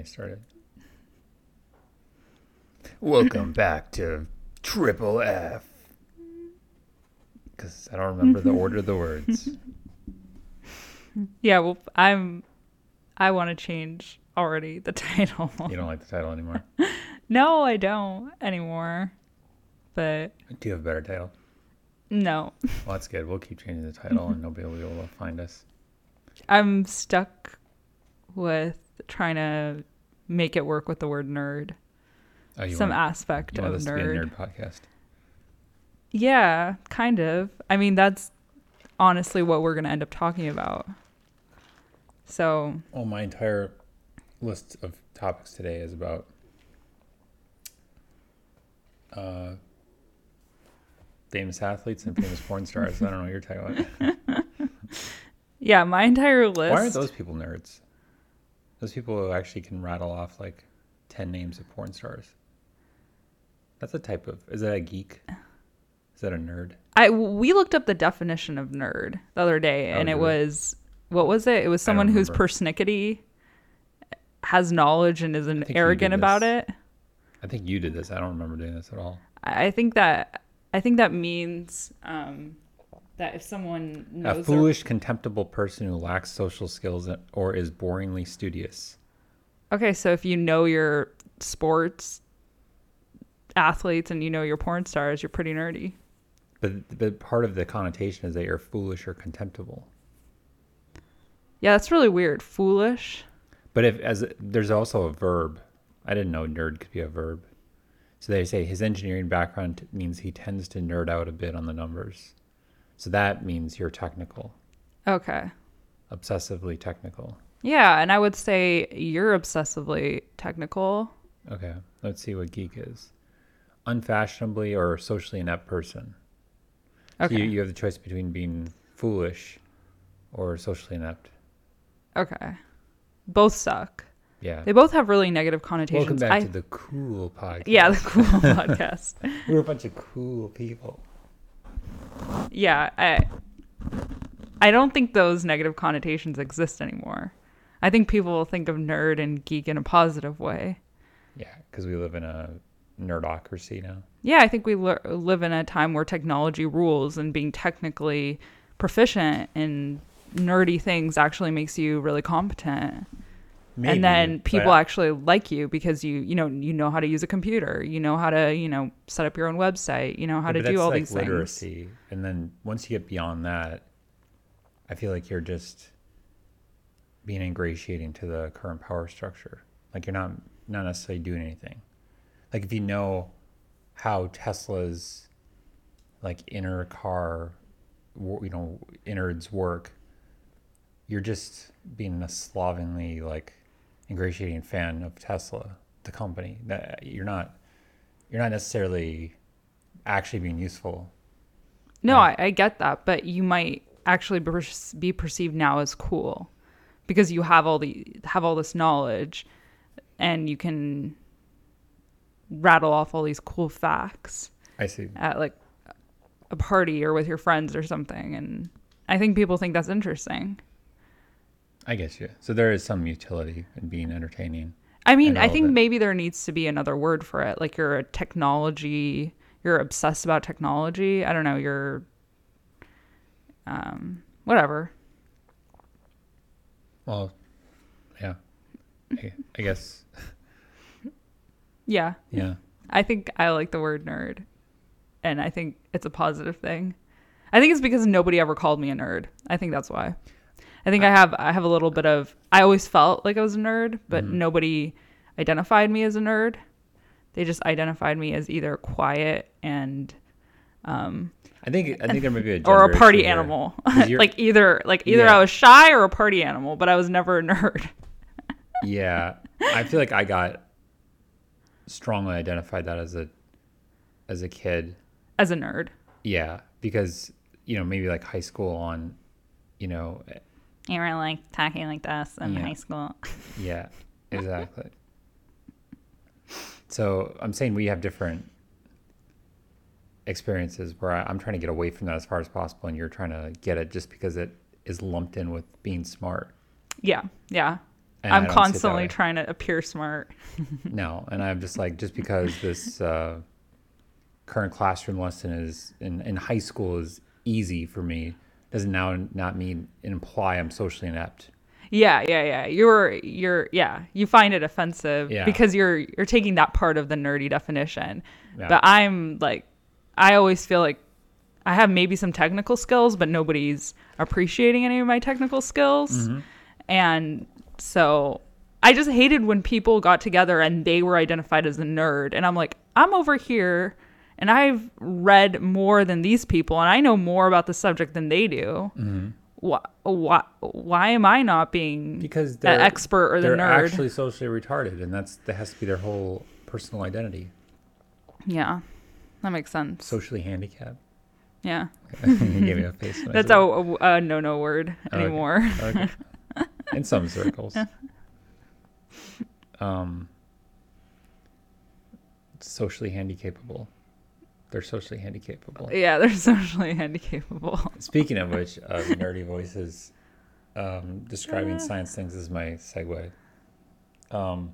you started. Welcome back to Triple F. Because I don't remember the order of the words. Yeah, well, I'm. I want to change already the title. You don't like the title anymore. no, I don't anymore. But Do you have a better title? no, Well, that's good. We'll keep changing the title and nobody will be able to find us. I'm stuck with trying to make it work with the word nerd. Oh, Some want, aspect of this to be a nerd. nerd podcast? Yeah, kind of. I mean, that's honestly what we're going to end up talking about. So, Well, my entire list of topics today is about uh, famous athletes and famous porn stars. I don't know what you're talking about. yeah, my entire list. Why aren't those people nerds? Those people who actually can rattle off like 10 names of porn stars. That's a type of. Is that a geek? Is that a nerd? I we looked up the definition of nerd the other day, Oh, and it did was what was it? It was someone who's remember. persnickety, has knowledge, and isn't arrogant about it. I think you did this. I don't remember doing this at all. I I think that I think that means um, that if someone A knows their- foolish, contemptible person who lacks social skills or is boringly studious. okay, so if you know your sports athletes and you know your porn stars, you're pretty nerdy. But, but part of the connotation is that you're foolish or contemptible. Yeah, that's really weird. Foolish. But if as there's also a verb, I didn't know nerd could be a verb. So they say his engineering background means he tends to nerd out a bit on the numbers. So that means you're technical, Okay. obsessively technical. Yeah, and I would say you're obsessively technical. Okay, let's see what geek is. Unfashionably or socially inept person. So Okay. you, you have the choice between being foolish or socially inept. Okay. Both suck. Yeah. They both have really negative connotations. Welcome back I, to the cool podcast. yeah, the cool podcast. We're a bunch of cool people. Yeah, I I don't think those negative connotations exist anymore. I think people will think of nerd and geek in a positive way. Yeah, because we live in a nerdocracy now. Yeah, I think we li- live in a time where technology rules and being technically proficient in nerdy things actually makes you really competent. And then people actually like you because you you know you know how to use a computer you know how to you know set up your own website you know how Yeah, to do all like these things literacy. And then once you get beyond that, I feel like you're just being ingratiating to the current power structure. Like you're not not necessarily doing anything. Like if you know how Tesla's like inner car, you know, innards work, you're just being a slovenly like ingratiating fan of Tesla, the company. That you're not you're not necessarily actually being useful. no I, I get that but you might actually be be perceived now as cool because you have all the have all this knowledge and you can rattle off all these cool facts I see. at like a party or with your friends or something and i think people think that's interesting I guess yeah. So there is some utility in being entertaining. I mean, I think maybe there needs to be another word for it. Like you're a technology, you're obsessed about technology. I don't know, you're um whatever. Well, yeah. I, I guess. Yeah. Yeah. I think I like the word nerd. And I think it's a positive thing. I think it's because nobody ever called me a nerd. I think that's why. I think I have I have a little bit of I always felt like I was a nerd, but Mm-hmm. nobody identified me as a nerd. They just identified me as either quiet and um I think I think there might be a or a party here. animal. like either like either Yeah. I was shy or a party animal, but I was never a nerd. yeah, I feel like I got strongly identified that as a as a kid. as a nerd. Yeah, because you know maybe like high school on, you know, You were like talking like this in Yeah. high school. Yeah, exactly. so I'm saying we have different experiences where I, I'm trying to get away from that as far as possible, and you're trying to get it just because it is lumped in with being smart. Yeah, yeah. And I'm don't see it that constantly trying to appear smart. No, and I'm just like, just because this uh, current classroom lesson is in, in high school is easy for me, doesn't now not mean imply I'm socially inept. Yeah, yeah, yeah. You're you're yeah, you find it offensive Yeah. because you're you're taking that part of the nerdy definition. Yeah. But I'm like I always feel like I have maybe some technical skills, but nobody's appreciating any of my technical skills. Mm-hmm. And so I just hated when people got together and they were identified as a nerd. And I'm like, I'm over here and I've read more than these people and I know more about the subject than they do. Mm-hmm. Why, why, why am I not being Because the expert or the they're nerd? actually socially retarded, and that's that has to be their whole personal identity. yeah, that makes sense. Socially handicapped. yeah, you gave me a face. that's a, a, a no-no word Okay. anymore. that. Okay. In some circles. Um, socially handicapable. They're socially handicapable. yeah, they're socially handicapable. Speaking of which, uh, nerdy voices um, describing science things is my segue. Um,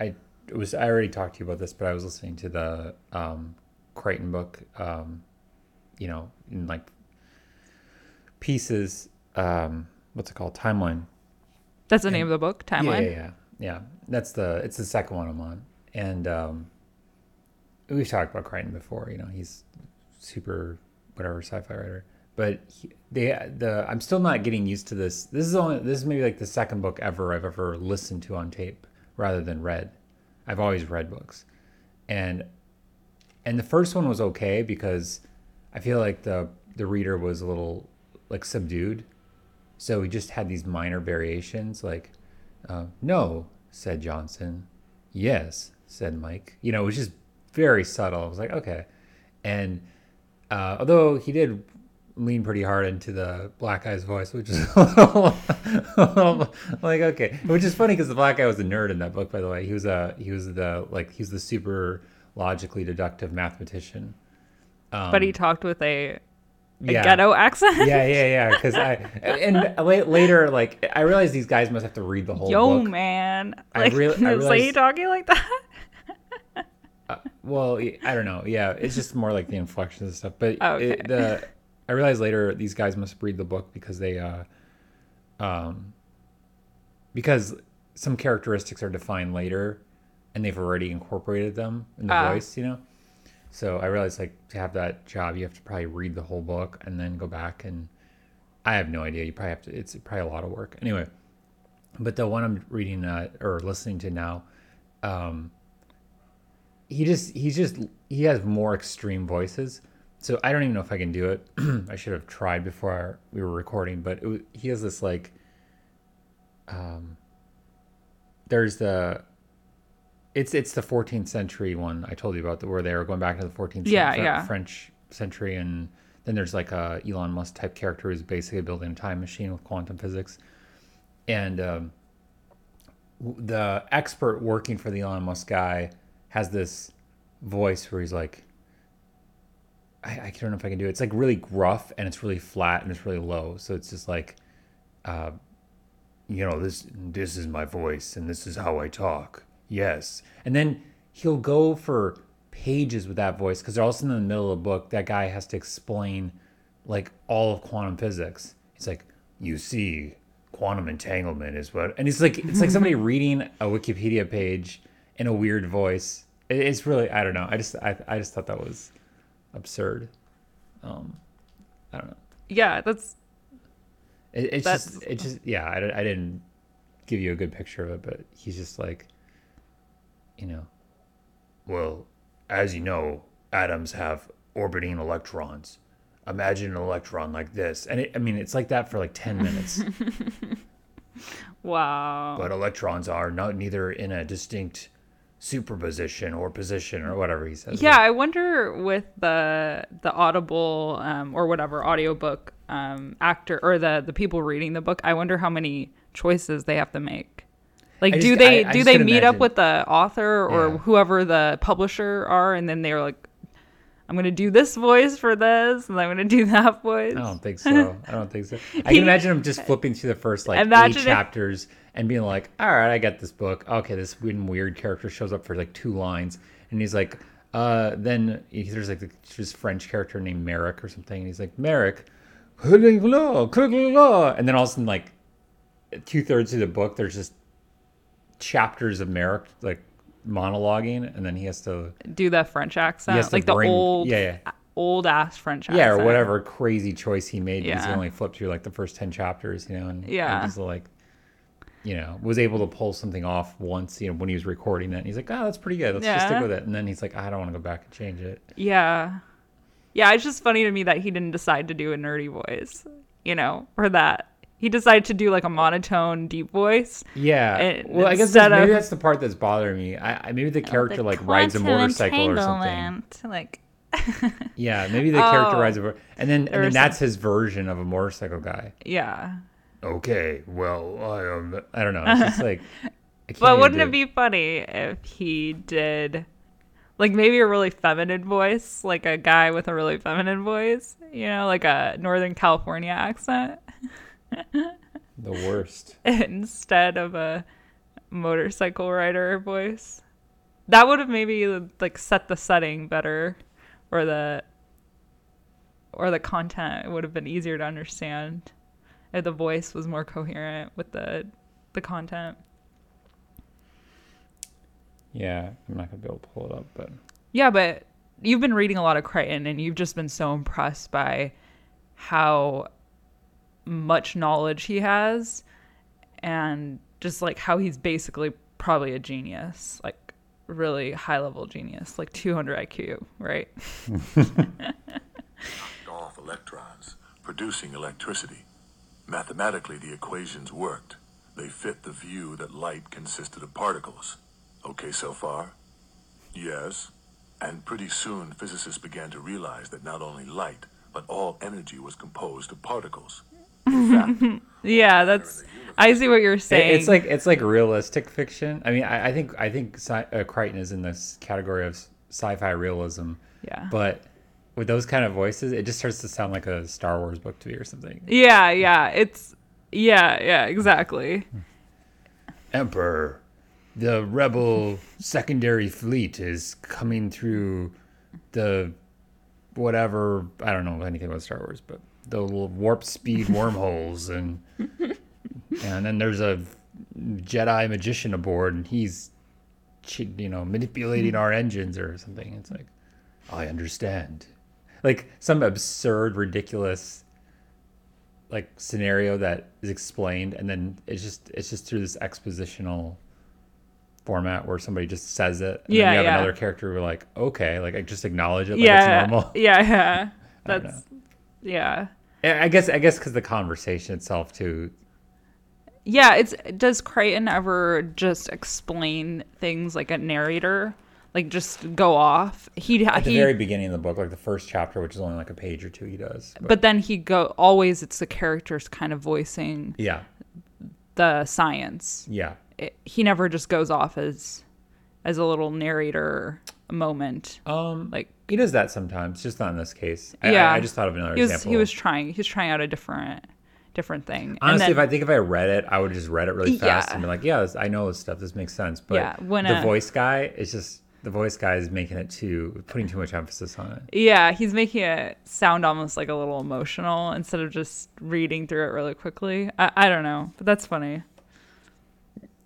I it was I already talked to you about this, but I was listening to the um, Crichton book. Um, you know, in like pieces. Um, what's it called? Timeline. That's the And- name of the book, Yeah, Timeline. yeah, yeah, yeah. That's the it's the second one I'm on, and um, we've talked about Crichton before. You know, he's super whatever sci-fi writer, but he, they the I'm still not getting used to this. This is only this is maybe like the second book ever I've ever listened to on tape rather than read. I've always read books, and and the first one was okay because I feel like the the reader was a little like subdued, so we just had these minor variations like uh, no, said Johnson. Yes, said Mike. You know, it was just very subtle. I was like, okay. And uh, although he did lean pretty hard into the black guy's voice, which is a little, a little like okay, which is funny because the black guy was a nerd in that book. By the way, he was a he was the like he was the super logically deductive mathematician. Um, But he talked with a, a yeah. ghetto accent. yeah, yeah, yeah. Because I and la- later, like I realized these guys must have to read the whole Yo, book. man. I Like, real- I is he realized- talking like that? Well, I don't know. Yeah, it's just more like the inflections and stuff. But Oh, Okay. it, the I realized later these guys must read the book because they, uh, um, because some characteristics are defined later, and they've already incorporated them in the Ah. voice. You know. So I realized like to have that job, you have to probably read the whole book and then go back and I have no idea. You probably have to. It's probably a lot of work. Anyway, but the one I'm reading uh, or listening to now, um, he just he's just he has more extreme voices. So I don't even know if I can do it. I should have tried before we were recording, but it, he has this like um there's the it's it's the 14th century one I told you about the, where they were going back to the 14th Yeah, cen- yeah. French century and then there's like a Elon Musk type character who's basically building a time machine with quantum physics and um, the expert working for the Elon Musk guy has this voice where he's like, I, I don't know if I can do it. It's like really gruff and it's really flat and it's really low. So it's just like, uh, you know, this this is my voice and this is how I talk. Yes, and then he'll go for pages with that voice because they're also in the middle of the book. That guy has to explain like all of quantum physics. He's like, you see, quantum entanglement is what, and it's like it's like somebody reading a Wikipedia page in a weird voice. It, it's really I don't know. I just I I just thought that was absurd. Um, I don't know. Yeah, that's It, it's That's- just it just yeah. I, don't- I didn't give you a good picture of it, but he's just like, you know. Well, as you know, atoms have orbiting electrons. Imagine an electron like this, and it, I mean it's like that for like ten minutes. wow. but electrons are not neither in a distinct superposition or position or whatever he says. Yeah, I wonder with the the Audible um, or whatever audiobook um, actor or the the people reading the book. I wonder how many choices they have to make. Like, I do they I- I do they meet up with the author or Yeah. whoever the publisher are, and then they're like, "I'm going to do this voice for this, and I'm going to do that voice." I don't think so. I don't think so. I can imagine him just flipping through the first like Imagine eight if- chapters and being like, all right, I get this book. Okay, this weird, weird character shows up for like two lines, and he's like, uh, then he- there's like this French character named Merrick or something, and he's like, Merrick, and then all of a sudden, like two thirds of the book, there's just chapters of Merrick like monologuing, and then he has to, Do that French accent, like the old, yeah, yeah. old ass French accent. yeah, or whatever crazy choice he made because he only flipped through like the first ten chapters, you know, and Yeah. just like, you know, was able to pull something off once, you know, when he was recording it. And he's like, oh, that's pretty good. Let's just stick with it. And then he's like, I don't want to go back and change it. Yeah. Yeah, it's just funny to me that he didn't decide to do a nerdy voice, you know, for that. He decided to do like a monotone, deep voice. Yeah. And well, I guess that's, maybe of- that's the part that's bothering me. I, I maybe the oh, character like rides a motorcycle or something. Like, Yeah, maybe the character Oh. rides a, and then and then that's his version of a motorcycle guy. yeah. Okay, well, I am. I don't know. It's just like. But wouldn't it be funny if he did, like maybe a really feminine voice, like a guy with a really feminine voice, you know, like a Northern California accent, the worst? instead of a motorcycle rider voice? That would have maybe like set the setting better, or the or the content would have been easier to understand if the voice was more coherent with the the content. Yeah, I'm not gonna be able to pull it up, but Yeah, but you've been reading a lot of Crichton and you've just been so impressed by how much knowledge he has and just like how he's basically probably a genius, like really high level genius, like 200 IQ, right? off electrons, producing electricity. Mathematically, the equations worked. They fit the view that light consisted of particles. Okay so far? Yes. And pretty soon, physicists began to realize that not only light, but all energy was composed of particles. Fact, Yeah, that's I see what you're It- saying. It's like it's like realistic fiction. I mean, I, I think I think sci- uh, Crichton is in this category of sci-fi realism. Yeah. But with those kind of voices, it just starts to sound like a Star Wars book to me or something. yeah, yeah, it's yeah, yeah, exactly. Emperor, the rebel secondary fleet is coming through the whatever. I don't know anything about Star Wars, but the little warp speed wormholes and and then there's a Jedi magician aboard, and he's you know manipulating our engines or something. It's like I understand, like some absurd, ridiculous like scenario that is explained and then it's just it's just through this expositional format where somebody just says it and Yeah, then you have yeah. another character who like okay like I just acknowledge it like yeah, it's normal yeah, yeah. That's yeah. I guess I guess because the conversation itself too Yeah, it's does Crichton ever just explain things like a narrator? Like just go off? He at the he very beginning of the book like the first chapter which is only like a page or two he does but, but then he go always it's the characters kind of voicing yeah the science. yeah It, he never just goes off as as a little narrator moment. um Like he does that sometimes just not in this case I, Yeah. I, I just thought of another he was example he was trying he was trying out a different different thing. And Honestly, then- if I think if I read it, I would just read it really fast Yeah. and be like, "Yeah, this, I know this stuff. This makes sense." But Yeah, when the a- voice guy is just the voice guy is making it too putting too much emphasis on it. Yeah, he's making it sound almost like a little emotional instead of just reading through it really quickly. I, I don't know, but that's funny.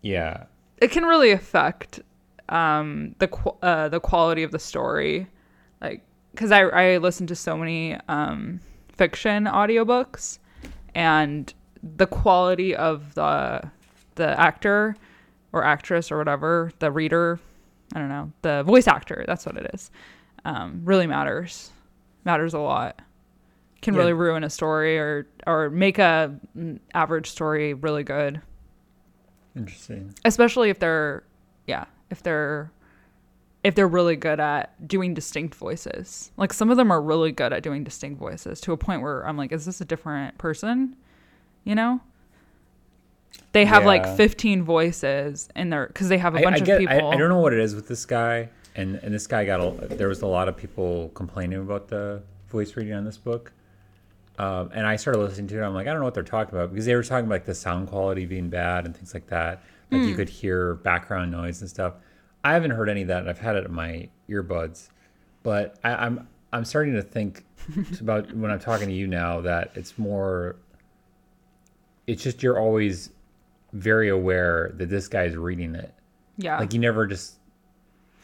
Yeah, It can really affect um, the qu- uh, the quality of the story, like because I I listen to so many um, fiction audiobooks, and the quality of the the actor or actress or whatever the reader, I don't know, the voice actor. That's what it is. Um, really matters. Matters a lot. Can Yeah. really ruin a story or or make a mm, average story really good interesting. especially if they're yeah if they're if they're really good at doing distinct voices like some of them are really good at doing distinct voices to a point where i'm like is this a different person you know they have like 15 voices in their because they have a I, bunch I of people I, I don't know what it is with this guy, and and this guy got. A, there was a lot of people complaining about the voice reading on this book, Um, and I started listening to it. I'm like, I don't know what they're talking about because they were talking about like the sound quality being bad and things like that. Like you could hear background noise and stuff. I haven't heard any of that. and I've had it in my earbuds, but I, I'm I'm starting to think about when I'm talking to you now that it's more. It's just you're always very aware that this guy's reading it. Yeah. Like you never just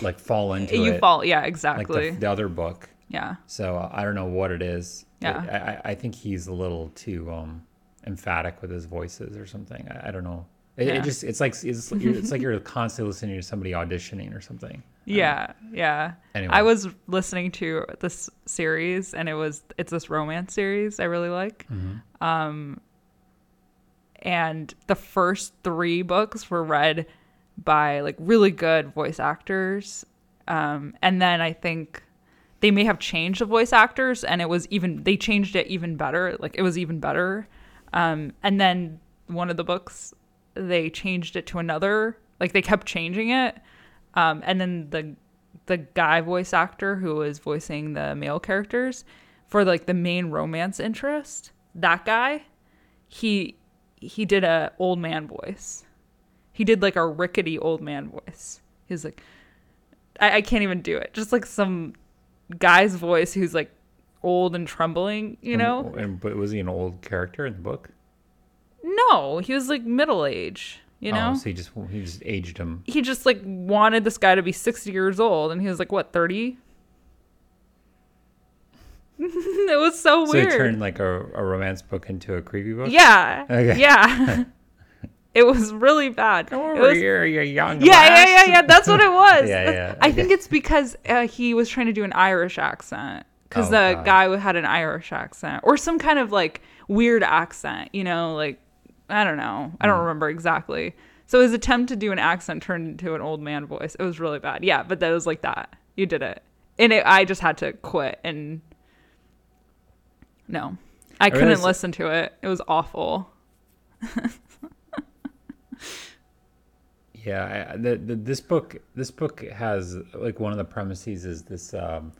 like fall into you it fall. Yeah, like exactly. the, the other book. yeah. So uh, I don't know what it is. Yeah. I, I, I think he's a little too um, emphatic with his voices or something. I, I don't know. It, Yeah. it just it's like it's, like you're- it's like you're constantly listening to somebody auditioning or something. Yeah, yeah. Anyway. I was listening to this series, and it was it's this romance series I really like. Um, and the first three books were read by like really good voice actors, um, and then I think they may have changed the voice actors, and it was even they changed it even better. Like it was even better. Um, and then one of the books they changed it to another. Like they kept changing it. Um, and then the the guy voice actor who was voicing the male characters for like the main romance interest, that guy, he he did a old man voice. He did like a rickety old man voice. He was like, I, I can't even do it. Just like some guy's voice who's like old and trembling, you know? And, and but was he an old character in the book? No, he was like middle age, you know? Oh, so he just he just aged him. he just like wanted this guy to be 60 years old and he was like what 30 it was so So weird he turned like a, a romance book into a creepy book. yeah Okay. yeah it was really bad Come It over was- here, you young. yeah yeah lass. yeah yeah that's what it was Yeah, yeah, i okay. think it's because uh, he was trying to do an irish accent because Oh, the God. guy had an irish accent or some kind of like weird accent you know like i don't know i Hmm. don't remember exactly so his attempt to do an accent turned into an old man voice it was really bad yeah but that was like that you did it and it, i just had to quit and no i couldn't realized- listen to it it was awful Yeah, I, the, the this book this book has like one of the premises is this. Um,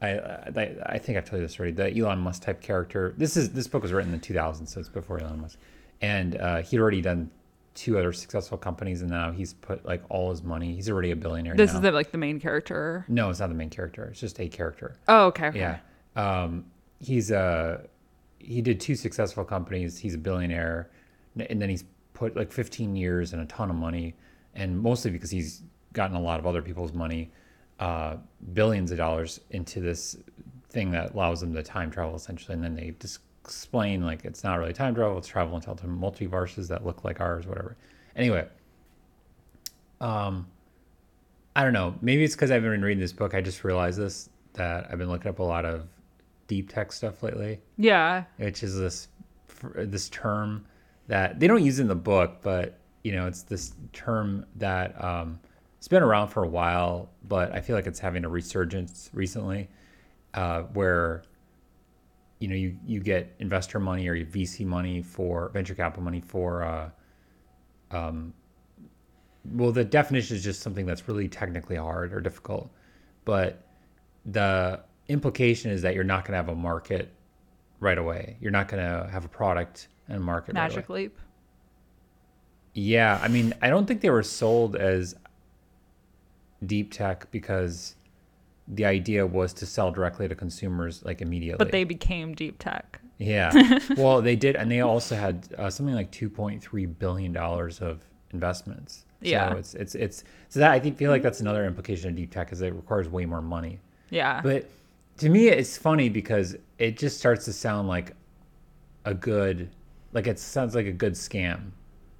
I, I I think I've told you this already. The Elon Musk type character. This is this book was written in the 2000s, so it's before Elon Musk, and uh, he'd already done two other successful companies, and now he's put like all his money. He's already a billionaire. this now. is the, like the main character no, it's not the main character. It's just a character. oh okay, okay. Yeah. Um, he's uh he did two successful companies. He's a billionaire, and then he's put like 15 years and a ton of money, and mostly because he's gotten a lot of other people's money, uh, billions of dollars into this thing that allows them to time travel essentially. And then they just explain like it's not really time travel; it's travel into multiverses that look like ours, whatever. Anyway, um, I don't know. Maybe it's because I've been reading this book. I just realized this that I've been looking up a lot of deep tech stuff lately, yeah which is this this term that they don't use in the book, but you know, it's this term that um, it's been around for a while, but I feel like it's having a resurgence recently, uh, where you know you you get investor money or VC money for venture capital money for. Uh, um, well, the definition is just something that's really technically hard or difficult, but the implication is that you're not going to have a market right away. You're not going to have a product and a market right magic leap Yeah, I mean, I don't think they were sold as deep tech because the idea was to sell directly to consumers like immediately. but they became deep tech yeah, well, they did, and they also had uh, something like 2.3 billion dollars of investments. Yeah. so it's it's it's so that I think feel like that's another implication of deep tech is it requires way more money. yeah But to me, it's funny because it just starts to sound like a good, like it sounds like a good scam.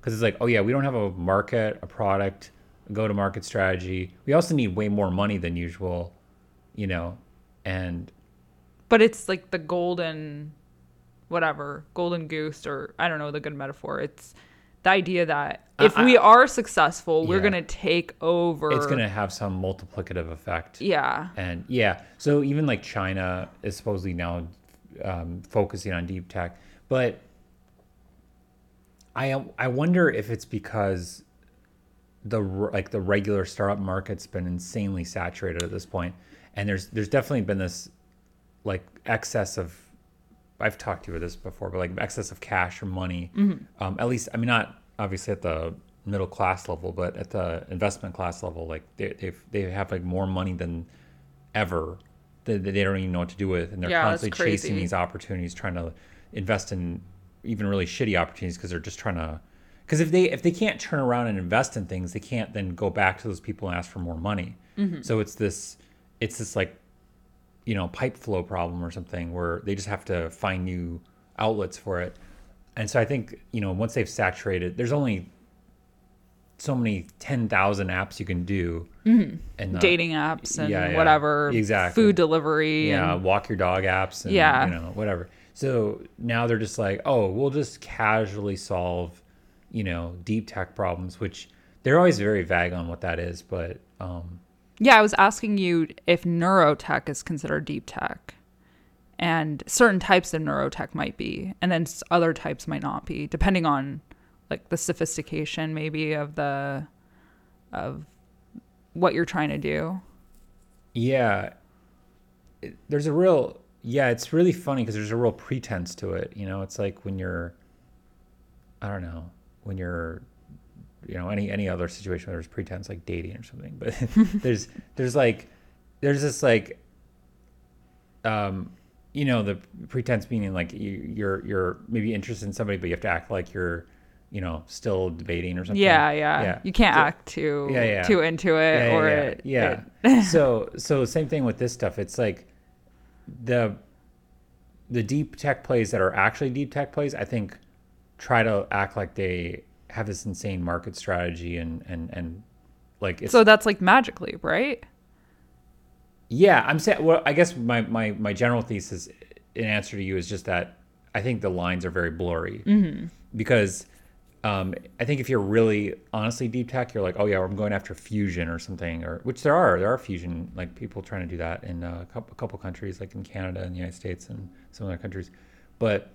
Because it's like, oh yeah, we don't have a market, a product, a go to market strategy. We also need way more money than usual, you know, and but it's like the golden whatever golden goose or i don't know the good metaphor it's the idea that if I- we are successful we're Yeah. gonna take over it's gonna have some multiplicative effect. yeah And yeah, so even like China is supposedly now um, focusing on deep tech, but I I wonder if it's because the like the regular startup market's been insanely saturated at this point, and there's there's definitely been this like excess of I've talked to you about this before, but like excess of cash or money, Mm-hmm. um, at least I mean not obviously at the middle class level, but at the investment class level, like they they they have like more money than ever that that they don't even know what to do with, and they're Yeah, constantly chasing these opportunities, trying to invest in even really shitty opportunities because they're just trying to. Because if they if they can't turn around and invest in things, they can't then go back to those people and ask for more money. Mm-hmm. So it's this it's this like you know pipe flow problem or something where they just have to find new outlets for it. And so I think you know once they've saturated, there's only so many ten thousand apps you can do, and uh, Mm-hmm. dating apps and yeah, yeah, whatever exactly. food delivery yeah, and walk your dog apps, and, Yeah. you know, whatever. So now they're just like, oh, we'll just casually solve, you know, deep tech problems, which they're always very vague on what that is. But um, yeah i was asking you if neurotech is considered deep tech and certain types of neurotech might be and then other types might not be depending on like the sophistication maybe of the of what you're trying to do yeah, there's a real, yeah, it's really funny because there's a real pretense to it. You know, it's like when you're, I don't know, when you're you know any any other situation where there's pretense like dating or something but there's there's like there's this like um you know the pretense meaning like you, you're you're maybe interested in somebody but you have to act like you're you know still debating or something yeah yeah, Yeah. you can't So- act too Yeah, yeah. too into it yeah, or yeah, it, yeah. it- so so same thing with this stuff it's like the the deep tech plays that are actually deep tech plays i think try to act like they have this insane market strategy and and and like it's so that's like magic leap right? Yeah i'm saying well i guess my my my general thesis in answer to you is just that i think the lines are very blurry. Because um, I think if you're really honestly deep tech, you're like, oh yeah, I'm going after fusion or something, or which there are there are fusion like people trying to do that in uh, a couple, a couple countries, like in Canada and the United States and some other countries, but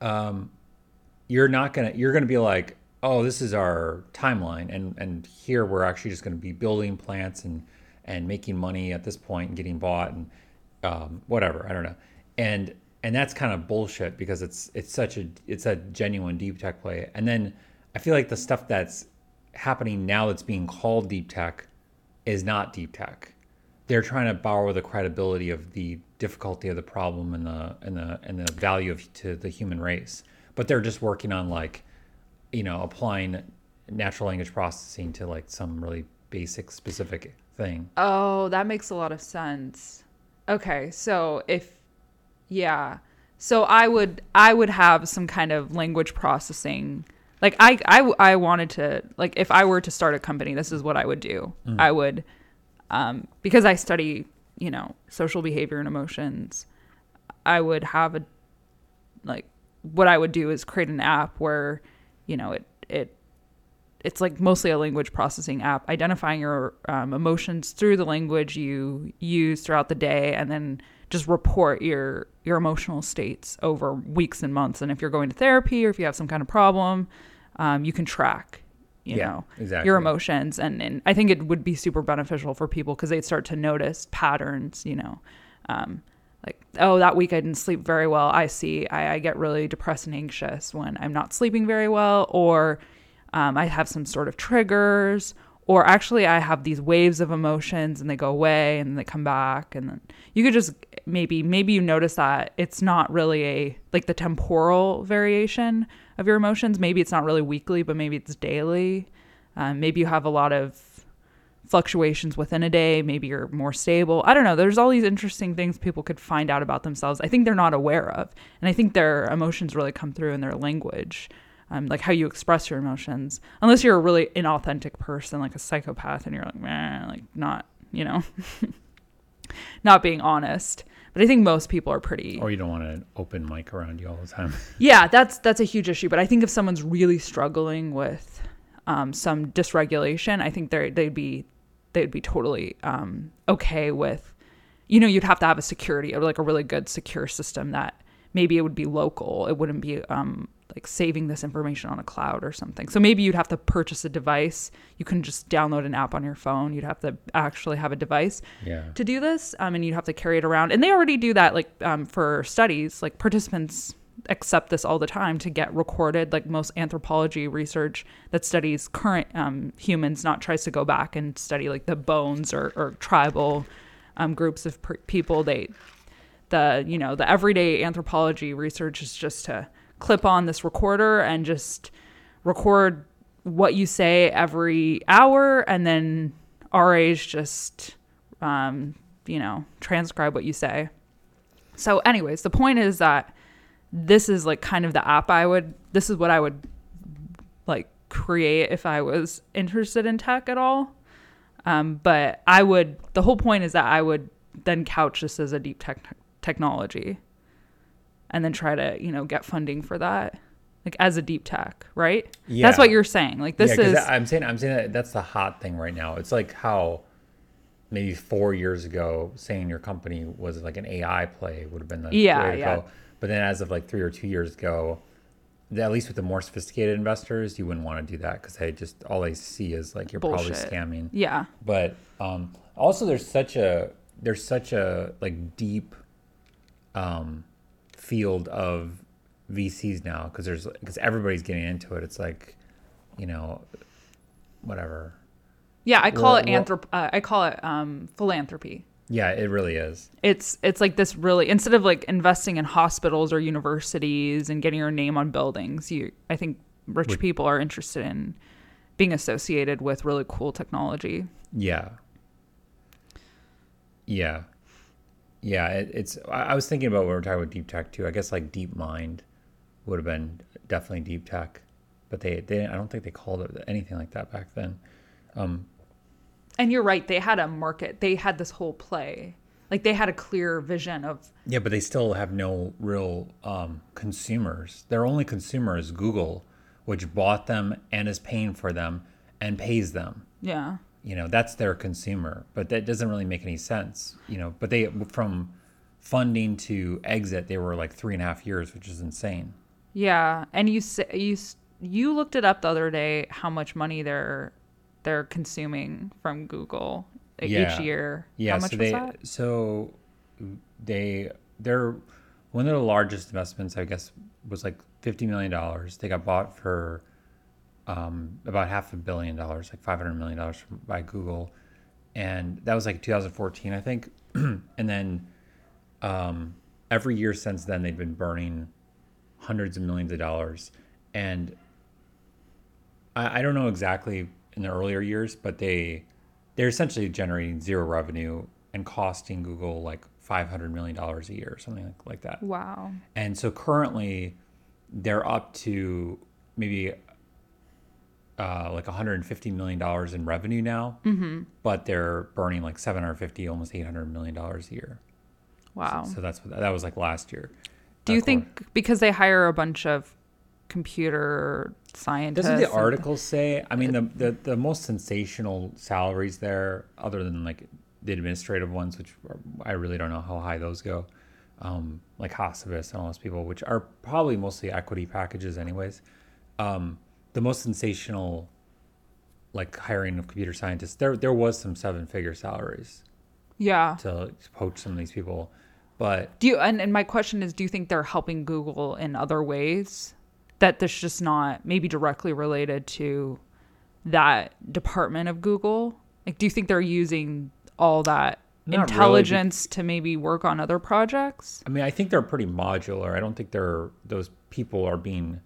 um, you're not gonna you're gonna be like, oh, this is our timeline, and and here we're actually just gonna be building plants and and making money at this point and getting bought and um, whatever I don't know, and and that's kind of bullshit because it's it's such a it's a genuine deep tech play, and then I feel like the stuff that's happening now that's being called deep tech is not deep tech. They're trying to borrow the credibility of the difficulty of the problem and the and the and the value of to the human race, but they're just working on like, you know, applying natural language processing to like some really basic specific thing. Oh, that makes a lot of sense. Okay, so if yeah. So I would I would have some kind of language processing. Like I I I wanted to like if I were to start a company, this is what I would do. I would um because I study, you know, social behavior and emotions, I would have a like what I would do is create an app where, you know, it it it's like mostly a language processing app, identifying your um, emotions through the language you use throughout the day, and then just report your your emotional states over weeks and months. And if you're going to therapy or if you have some kind of problem, um, you can track, you Yeah, know, exactly. your emotions. And and I think it would be super beneficial for people because they'd start to notice patterns, you know. Um, like oh that week i didn't sleep very well. I see. I, I get really depressed and anxious when i'm not sleeping very well or um, i have some sort of triggers or actually i have these waves of emotions and they go away and they come back and then you could just maybe maybe you notice that it's not really a like the temporal variation of your emotions. Maybe it's not really weekly but maybe it's daily. Um, maybe you have a lot of fluctuations within a day. Maybe you're more stable. I don't know. There's all these interesting things people could find out about themselves. I think they're not aware of. And I think their emotions really come through in their language, um, like how you express your emotions. Unless you're a really inauthentic person, like a psychopath, and you're like, man, like not, you know, not being honest. But I think most people are pretty. Or you don't want an open mic around you all the time. Yeah, that's that's a huge issue. But I think if someone's really struggling with um, some dysregulation, I think they they'd be they'd be totally um, okay with. You know, you'd have to have a security or like a really good secure system that maybe it would be local. It wouldn't be um, like saving this information on a cloud or something. So maybe you'd have to purchase a device. You couldn't just download an app on your phone. You'd have to actually have a device Yeah. to do this, um, and you'd have to carry it around. And they already do that, like um, for studies. Like participants accept this all the time to get recorded. Like most anthropology research that studies current um, humans, not tries to go back and study like the bones or, or tribal um, groups of people. They the you know the everyday anthropology research is just to clip on this recorder and just record what you say every hour and then RAs just um, you know transcribe what you say. So anyways, the point is that this is like kind of the app I would this is what I would like create if I was interested in tech at all. Um, but I would the whole point is that I would then couch this as a deep tech technology and then try to, you know, get funding for that. Like as a deep tech, right? Yeah. That's what you're saying. Like this yeah, is I'm saying I'm saying that that's the hot thing right now. It's like how maybe four years ago saying your company was like an AI play would have been the Yeah, way to yeah. go. But then as of like three or two years ago, at least with the more sophisticated investors, you wouldn't want to do that because they just all they see is like you're probably scamming. yeah. But um, also there's such a there's such a like deep um, field of VCs now because there's because everybody's getting into it. It's like you know whatever. Yeah, I call Well, it well- anthrop uh, I call it um philanthropy. Yeah, it really is. it's it's like this really instead of like investing in hospitals or universities and getting your name on buildings you i think rich Would- people are interested in being associated with really cool technology Yeah. Yeah. Yeah, it, it's. I I was thinking about when we were talking about deep tech too. I guess like Deep Mind would have been definitely deep tech, but they they I don't think they called it anything like that back then. Um, and you're right they had a market they had this whole play like they had a clear vision of Yeah, but they still have no real um, consumers. Their only consumer is Google, which bought them and is paying for them and pays them. yeah You know, that's their consumer. But that doesn't really make any sense. You know, but they from funding to exit, they were like three and a half years, which is insane. yeah and you you you looked it up the other day how much money they're they're consuming from google like, Yeah. each year Yeah, how much so was they that so they they're one of the largest investments I guess was like fifty million dollars. They got bought for um, about half a billion dollars, like five hundred million dollars by Google, and that was like 2014, I think. and then um, every year since then, they've been burning hundreds of millions of dollars, and I, I don't know exactly in the earlier years, but they they're essentially generating zero revenue and costing Google like five hundred million dollars a year or something like, like that. wow And so currently, they're up to maybe uh, like 150 million dollars in revenue now, mm-hmm. but they're burning like 750, almost 800 million dollars a year. wow So that's what that was like last year. Do you think because they hire a bunch of computer scientists? Doesn't the article say? I mean, the, the the most sensational salaries there, other than like the administrative ones, which are, I really don't know how high those go, um, like Hassabis and all those people, which are probably mostly equity packages, anyways. Um, the most sensational, like hiring of computer scientists, there there was some seven figure salaries Yeah. to poach some of these people, but Do you and, and my question is do you think they're helping Google in other ways that this just not maybe directly related to that department of Google? Like do you think they're using all that Not really, intelligence to maybe work on other projects? I mean, I think they're pretty modular. I don't think they're those people are being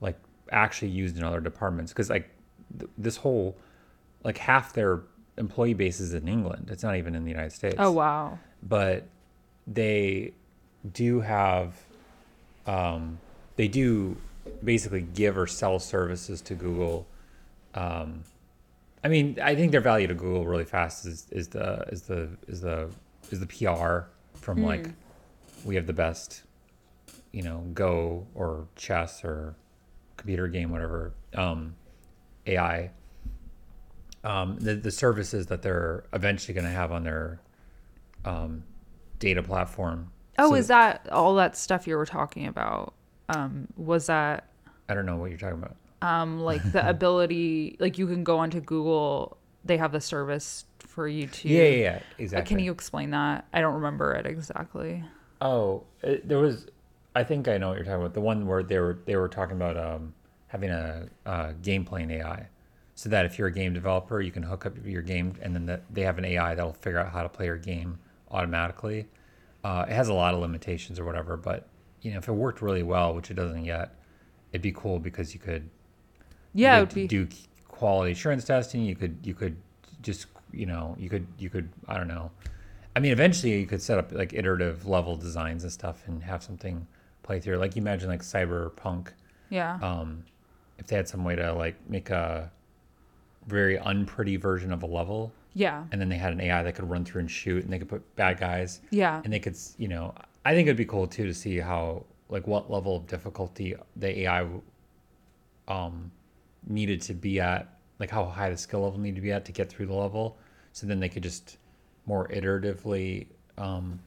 like actually used in other departments because like th- this whole like half their employee base is in England. It's not even in the United States. Oh wow. But they do have um, they do basically give or sell services to Google. Um, I mean, I think their value to Google really fast is, is the is the is the is the PR from like we have the best, you know, Go or chess or computer game, whatever, um, AI. Um, the the services that they're eventually going to have on their um, data platform. Oh, So- is that all that stuff you were talking about? Um, was that I don't know what you're talking about. Um, like the ability, like you can go onto Google. They have the service for you to. Yeah, yeah, yeah, Uh, exactly. Can you explain that? I don't remember it exactly. Oh, it, there was. I think I know what you're talking about. The one where they were they were talking about um, having a, uh game playing AI, so that if you're a game developer, you can hook up your game, and then the, they have an AI that'll figure out how to play your game automatically. Uh, it has a lot of limitations or whatever, but you know if it worked really well, which it doesn't yet, it'd be cool because you could Yeah, you could be. do quality assurance testing. You could you could just you know you could you could I don't know. I mean, eventually you could set up like iterative level designs and stuff and have something play through. Like you imagine like cyberpunk, yeah. um, if they had some way to like make a very unpretty version of a level, yeah. and then they had an AI that could run through and shoot, and they could put bad guys, Yeah. and they could you know I think it'd be cool too to see how like what level of difficulty the AI um needed to be at like how high the skill level needed to be at to get through the level so then they could just more iteratively um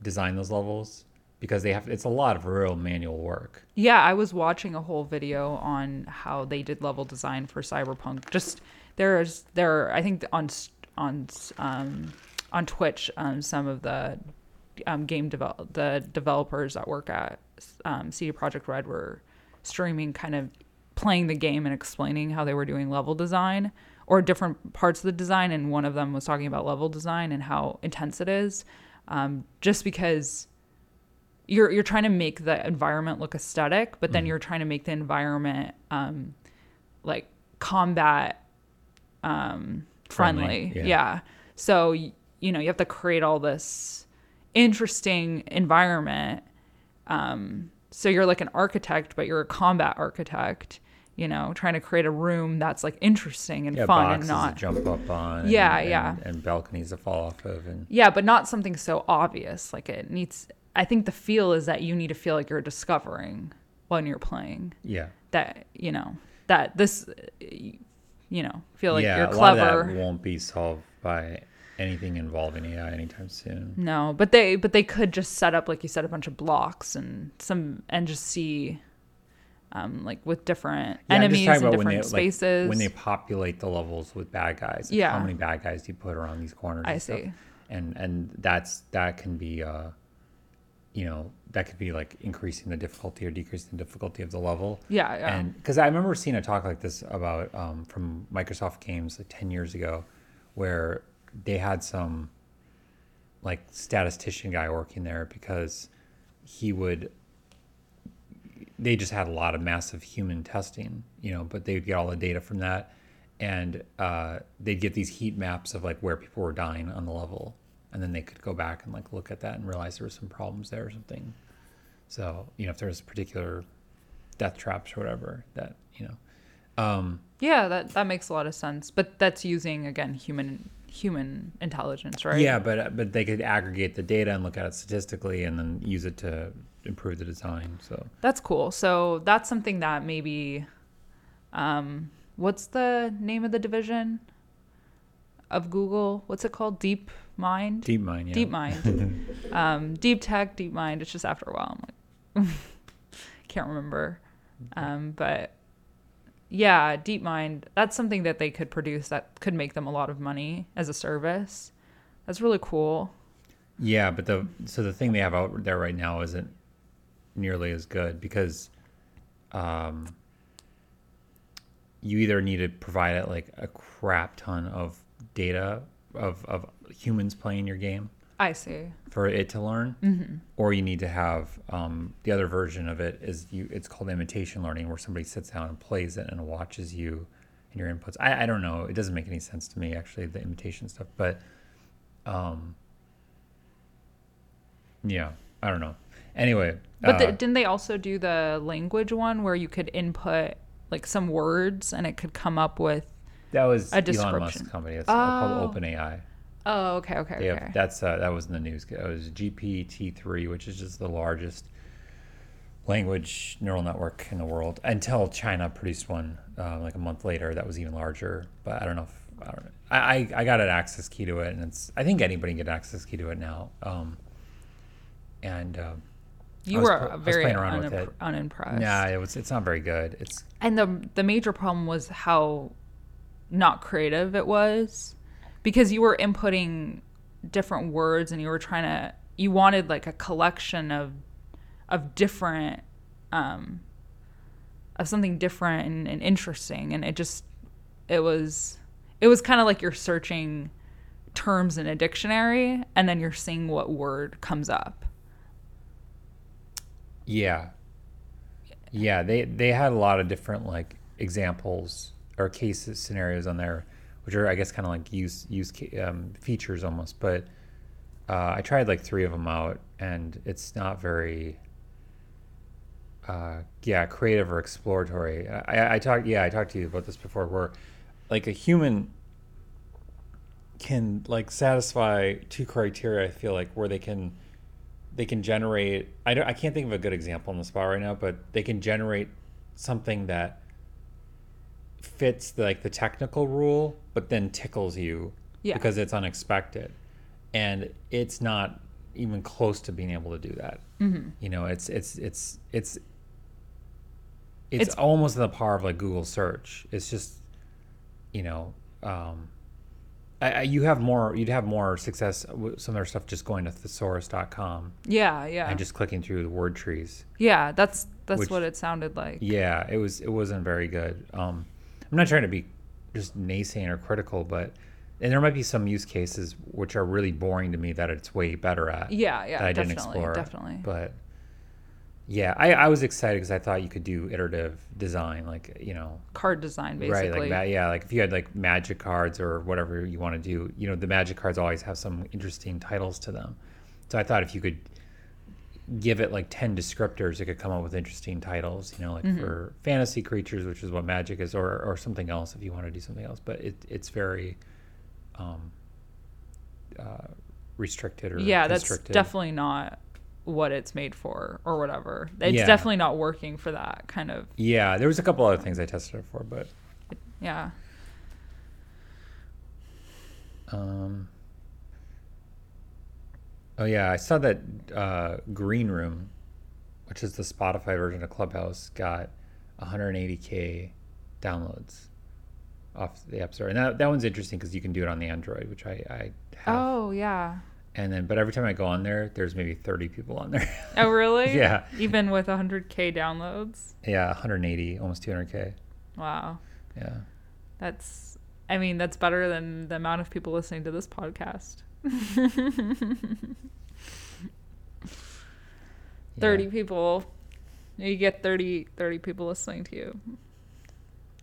design those levels because they have it's a lot of real manual work Yeah, I was watching a whole video on how they did level design for Cyberpunk. Just there's there I think on on um on Twitch um some of the um game develop the developers that work at um CD Projekt Red were streaming kind of playing the game and explaining how they were doing level design or different parts of the design and one of them was talking about level design and how intense it is um, just because you're you're trying to make the environment look aesthetic, but then you're trying to make the environment um, like combat um, friendly. Friendly, yeah. yeah. So you know you have to create all this interesting environment. Um, so you're like an architect, but you're a combat architect. You know, trying to create a room that's like interesting and yeah fun and not to jump up on Yeah, and, yeah. and balconies to fall off of and Yeah, but not something so obvious. Like it needs. I think the feel is that you need to feel like you're discovering when you're playing yeah that you know that this, you know, feel like yeah you're a lot of clever. that won't be solved by anything involving ai anytime soon No, but they but they could just set up like you said a bunch of blocks and some and just see, um, like with different Yeah, enemies in about when different they, like, spaces. when they populate the levels with bad guys. Yeah. How many bad guys do you put around these corners? I and stuff? see. And and that's that can be, uh, you know, that could be like increasing the difficulty or decreasing the difficulty of the level. Yeah, yeah. And because I remember seeing a talk like this about um, from Microsoft Games like ten years ago, where they had some like statistician guy working there because he would they just had a lot of massive human testing, you know, but they'd get all the data from that and uh, they'd get these heat maps of like where people were dying on the level. And then they could go back and like look at that and realize there were some problems there or something. So, you know, if there's particular death traps or whatever that, you know, um, yeah, that that makes a lot of sense. But that's using again human human intelligence, right? yeah, but, but they could aggregate the data and look at it statistically and then use it to improve the design. So, That's cool. So that's something that maybe um what's the name of the division of Google? What's it called? Deep Mind? deep mind, yeah. Deep Mind. um Deep Tech, Deep Mind. It's just after a while I'm like can't remember. Um but yeah, DeepMind, that's something that they could produce that could make them a lot of money as a service. That's really cool. Yeah, but the so the thing they have out there right now isn't nearly as good because um, you either need to provide it like a crap ton of data of, of humans playing your game I see. for it to learn, or you need to have um, the other version of it is you. It's called imitation learning, where somebody sits down and plays it and watches you and your inputs. I, I don't know. It doesn't make any sense to me actually the imitation stuff, but um, yeah, I don't know. Anyway, But uh, the, didn't they also do the language one where you could input like some words and it could come up with? that was a Elon description. Musk's company. It's Oh. called OpenAI. Oh, okay, okay, They okay. have, that's uh, that was in the news. It was GPT three, which is just the largest language neural network in the world. Until China produced one uh, like a month later, that was even larger. But I don't know. If, I don't know. I, I I got an access key to it, and it's I think anybody can get access key to it now. Um, and uh, You were pl- very playing around with unimpr- it. unimpressed. Nah, it was. It's not very good. It's and the the major problem was how not creative it was because you were inputting different words and you were trying to you wanted like a collection of of different um of something different and, and interesting. And it just it was it was kind of like you're searching terms in a dictionary and then you're seeing what word comes up. Yeah. Yeah, they they had a lot of different like examples or cases scenarios on there, which are I guess kind of like use use um, features almost. But uh, I tried like three of them out, and it's not very. Uh, yeah, creative or exploratory. I, I talked. Yeah, I talked to you about this before. Where, like, a human can like satisfy two criteria. I feel like where they can they can generate I don't I can't think of a good example on the spot right now, but they can generate something that fits the, like the technical rule, but then tickles you Yeah. because it's unexpected, and it's not even close to being able to do that. Mm-hmm. You know, it's it's it's it's it's, It's- almost the power of like Google search. It's just you know. Um, I, I, you have more. You'd have more success with some of their stuff just going to thesaurus.com yeah yeah and just clicking through the word trees. yeah that's that's Which- what it sounded like Yeah, it was. It wasn't very good. Um, I'm not trying to be just naysaying or critical, but and there might be some use cases which are really boring to me that it's way better at. Yeah, yeah, that I didn't explore. definitely. But yeah, I, I was excited because I thought you could do iterative design, like you know, card design basically. Right, like that. Yeah, like if you had like magic cards or whatever you want to do, you know, the magic cards always have some interesting titles to them. So I thought if you could give it like 10 descriptors, it could come up with interesting titles, you know, like Mm-hmm. for fantasy creatures, which is what magic is, or, or something else if you want to do something else. But it, it's very um, uh, restricted or yeah, that's definitely not what it's made for or whatever. It's Yeah. definitely not working for that kind of Yeah, there was a couple other things I tested it for, but yeah. Um, oh yeah, I saw that uh, Green Room, which is the Spotify version of Clubhouse, got 180k downloads off the App Store, and that, that one's interesting because you can do it on the Android, which I, I have. Oh yeah. And then, but every time I go on there, there's maybe 30 people on there. Oh really? Yeah. Even with 100k downloads. yeah, 180, almost 200k. Wow. Yeah. That's I mean, that's better than the amount of people listening to this podcast. 30 Yeah. people. You get 30 30 people listening to you.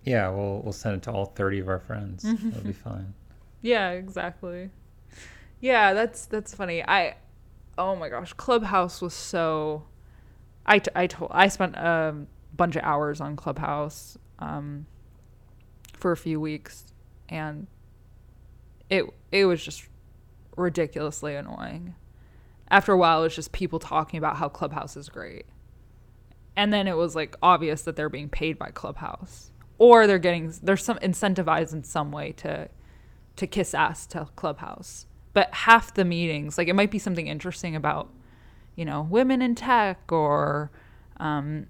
Yeah, we'll we'll send it to all 30 of our friends. It'll be fine. Yeah, exactly. Yeah, that's that's funny. I oh my gosh, Clubhouse was so I t- I told I spent a bunch of hours on Clubhouse um for a few weeks and it it was just ridiculously annoying. After a while it was just people talking about how Clubhouse is great. And then it was like obvious that they're being paid by Clubhouse or they're getting they're some incentivized in some way to to kiss ass to Clubhouse. But half the meetings, like it might be something interesting about, you know, women in tech or, um,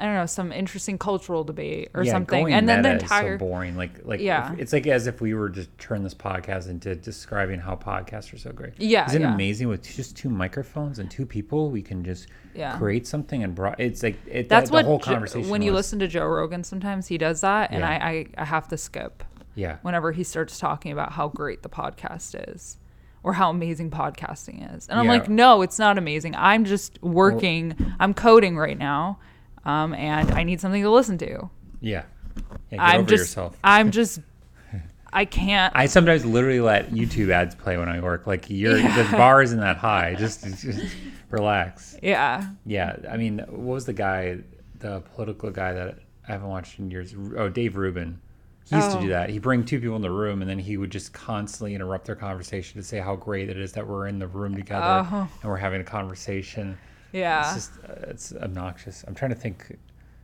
I don't know, some interesting cultural debate or something. going And then the entire is so boring. Like like Yeah. if- it's like as if we were just turn this podcast into describing how podcasts are so great. Yeah, isn't it yeah. amazing with just two microphones and two people we can just Yeah. create something and bro- it's like it, that's the, what the whole Jo- conversation. when you listen to Joe Rogan, sometimes he does that, and Yeah. I, I I have to skip yeah whenever he starts talking about how great the podcast is or how amazing podcasting is. And I'm Yeah. like, no, it's not amazing. I'm just working, I'm coding right now, um, and I need something to listen to. yeah yeah get I'm over just, yourself. I'm just, I can't. I sometimes literally let YouTube ads play when I work. Like your the bar isn't that high. Just, just relax. yeah. Yeah, I mean, what was the guy, the political guy that I haven't watched in years? Oh, Dave Rubin. He used to do Oh. that. He'd bring two people in the room, and then he would just constantly interrupt their conversation to say how great it is that we're in the room together Oh. and we're having a conversation. Yeah. It's just, uh, it's obnoxious. I'm trying to think.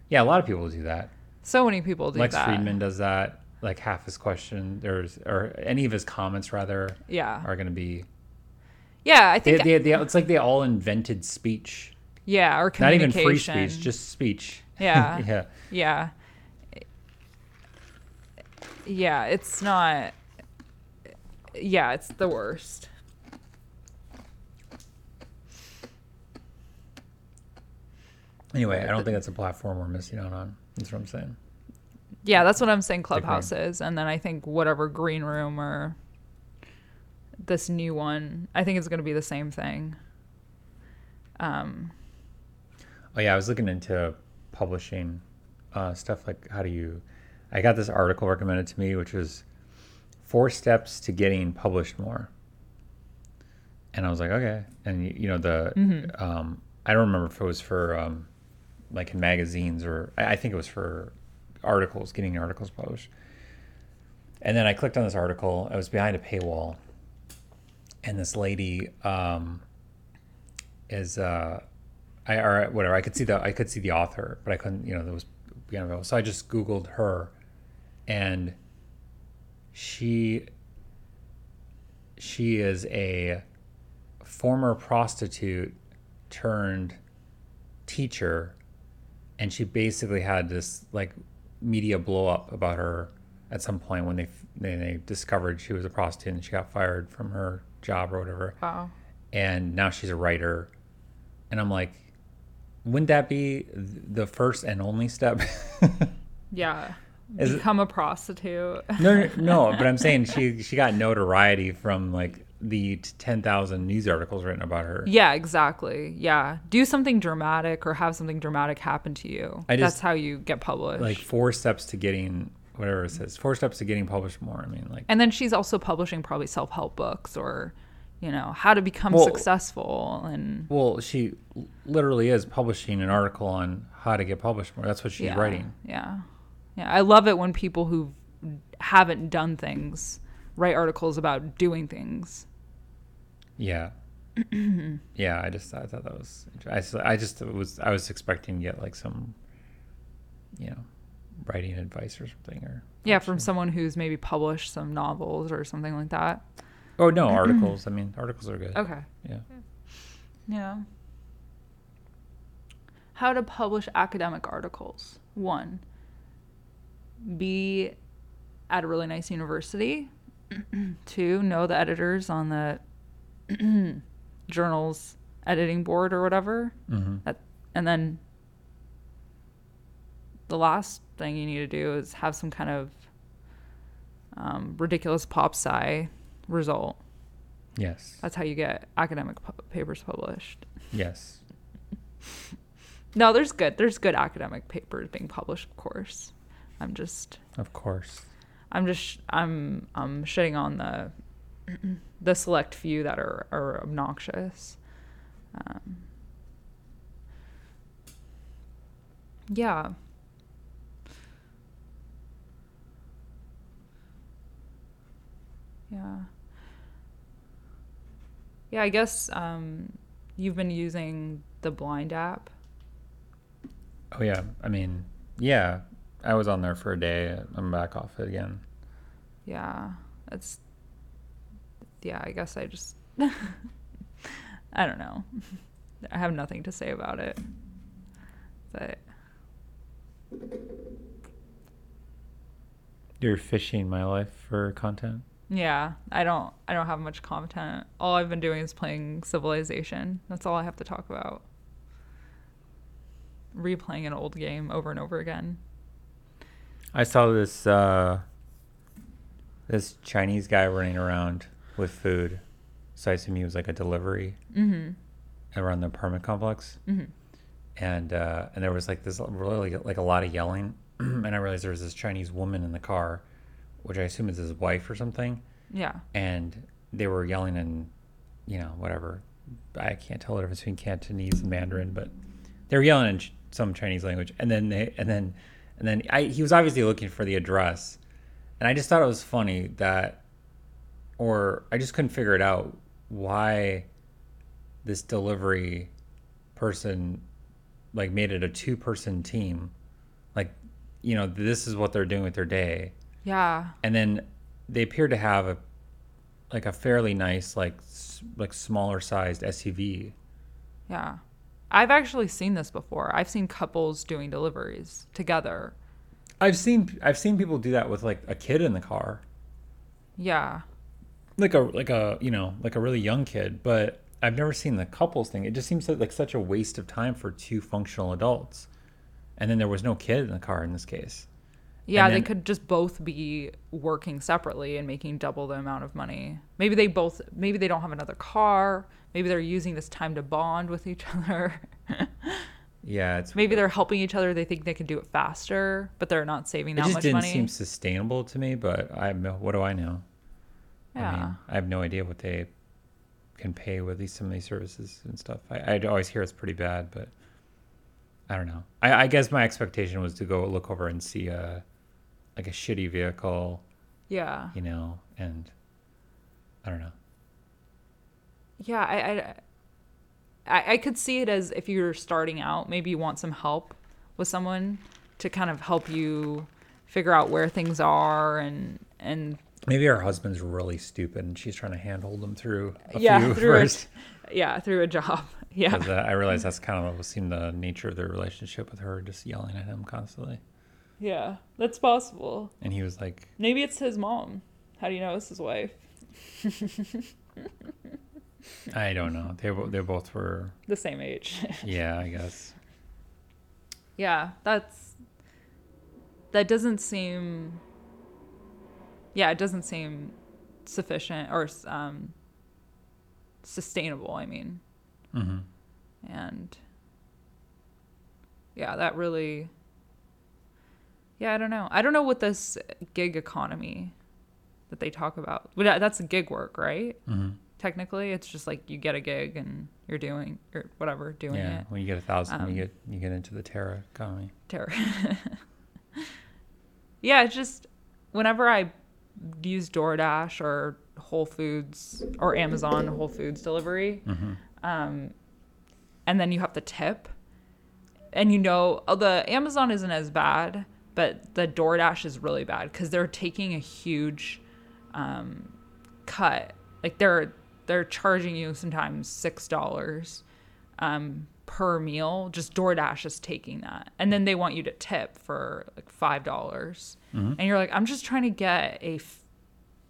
Yeah, a lot of people do that. so many people do that. Lex that. Fridman does that. Like half his question, there's or any of his comments rather, Yeah. are going to be. Yeah. I think they, they, it's like they all invented speech. Yeah, or Not even free speech, just speech. Yeah. yeah. yeah. Yeah, it's not. Yeah, it's the worst. Anyway, I don't think that's a platform we're missing out on. That's what I'm saying. Yeah, that's what I'm saying. Clubhouse is, and then I think whatever green room or this new one, I think it's going to be the same thing. Um, Oh yeah, I was looking into publishing uh, stuff like how do you? I got this article recommended to me, which was four steps to getting published more. And I was like, okay. And you know the um, I don't remember if it was for um, like in magazines or I, think it was for articles, getting articles published. And then I clicked on this article. I was behind a paywall, and this lady um, is uh, I or whatever. I could see the I could see the author, but I couldn't. You know, there was behind a paywall. So I just Googled her, and she she is a former prostitute turned teacher and she basically had this like media blow up about her at some point when they when they discovered she was a prostitute and she got fired from her job or whatever wow. and now she's a writer and i'm like wouldn't that be the first and only step Yeah. Is it- Become a prostitute. no, no no but i'm saying she she got notoriety from like the t- 10,000 news articles written about her Yeah, exactly. Yeah. Do something dramatic or have something dramatic happen to you. I just- That's how you get published. like four steps to getting whatever it says four steps to getting published more i mean like and then she's also publishing probably self help books or, you know, how to become Well- successful. And well she literally is publishing an article on how to get published more that's what she's yeah, writing Yeah. Yeah. I love it when people who haven't done things write articles about doing things. Yeah yeah i just i thought that was i just was i was expecting to get like some you know writing advice or something or Yeah, from someone who's maybe published some novels or something like that. oh no articles i mean articles are good Okay. yeah Yeah. How to publish academic articles. One, be at a really nice university. Two, know the editors on the journal's editing board or whatever. hmm That, and then the last thing you need to do is have some kind of um, ridiculous pop sci result. yes That's how you get academic pu- papers published. yes No, there's good. There's good academic papers being published, of course. I'm just, of course I'm just, I'm, I'm shitting on the, the select few that are are obnoxious. Um, yeah. Yeah. Yeah, I guess um, you've been using the Blind app. oh yeah i mean yeah i was on there for a day i'm back off it again Yeah, it's. Yeah, I guess I just. I don't know. I have nothing to say about it. But you're fishing my life for content yeah, I don't. I don't have much content. All I've been doing is playing Civilization. That's all I have to talk about. Replaying an old game over and over again. I saw this uh, this Chinese guy running around with food. So I assume he was like a delivery Mm-hmm. around the apartment complex. Mm-hmm. And uh, and there was like this really like a lot of yelling. and I realized there was this Chinese woman in the car, which I assume is his wife or something. Yeah. And they were yelling in, you know, whatever. I can't tell the difference between Cantonese and Mandarin, but they were yelling in ch- some Chinese language. And then they and then and then I, he was obviously looking for the address, and I just thought it was funny that, or I just couldn't figure it out why this delivery person like made it a two person team like you know this is what they're doing with their day Yeah. and then they appear to have a like a fairly nice like like smaller sized SUV Yeah. I've actually seen this before. I've seen couples doing deliveries together. I've seen I've seen people do that with like a kid in the car, Yeah. Like a like a you know like a really young kid. But I've never seen the couples thing. It just seems like such a waste of time for two functional adults. And then there was no kid in the car in this case. Yeah, And they could just both be working separately and making double the amount of money. Maybe they both maybe they don't have another car. Maybe they're using this time to bond with each other. Yeah, it's maybe they're helping each other. They think they can do it faster, but they're not saving it that just much didn't money. seem sustainable to me. But I what do I know? Yeah. I mean, I have no idea what they can pay with these some of these services and stuff. I I always hear it's pretty bad, but I don't know. I, I guess my expectation was to go look over and see a like a shitty vehicle, yeah. you know, and I don't know. Yeah, I, I, I, I could see it as if you're starting out, maybe you want some help with someone to kind of help you figure out where things are and and Maybe her husband's really stupid and she's trying to handhold him through a yeah few through first. a, yeah through a job Yeah. uh, I realize that's kind of what seemed the nature of their relationship with her, just yelling at him constantly. yeah that's possible And he was like, maybe it's his mom how do you know it's his wife I don't know. They they both were, the same age yeah, I guess. yeah that's that doesn't seem yeah it doesn't seem sufficient or um sustainable i mean. Hmm and yeah that really yeah i don't know. I don't know what this gig economy that they talk about but that's gig work right? Hmm technically it's just like you get a gig and you're doing or whatever doing it. Yeah, it. when you get a thousand, Um, you get you get into the tera economy. terror yeah it's just whenever i use doordash or whole foods or amazon whole foods delivery? Hmm um, and then you have the tip. And you know oh, the amazon isn't as bad but the doordash is really bad because they're taking a huge um, cut. Like they're they're charging you sometimes six dollars um, per meal just doordash is taking that and then they want you to tip for like five dollars and you're like i'm just trying to get a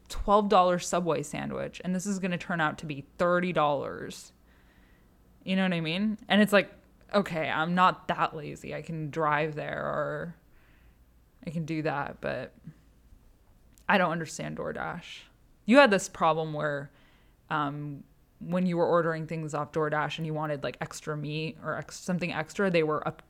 $12 subway sandwich and this is going to turn out to be $30 you know what I mean? And it's like, okay, I'm not that lazy. I can drive there or I can do that, but I don't understand DoorDash. You had this problem where um, when you were ordering things off DoorDash and you wanted like extra meat or ex- something extra, they were up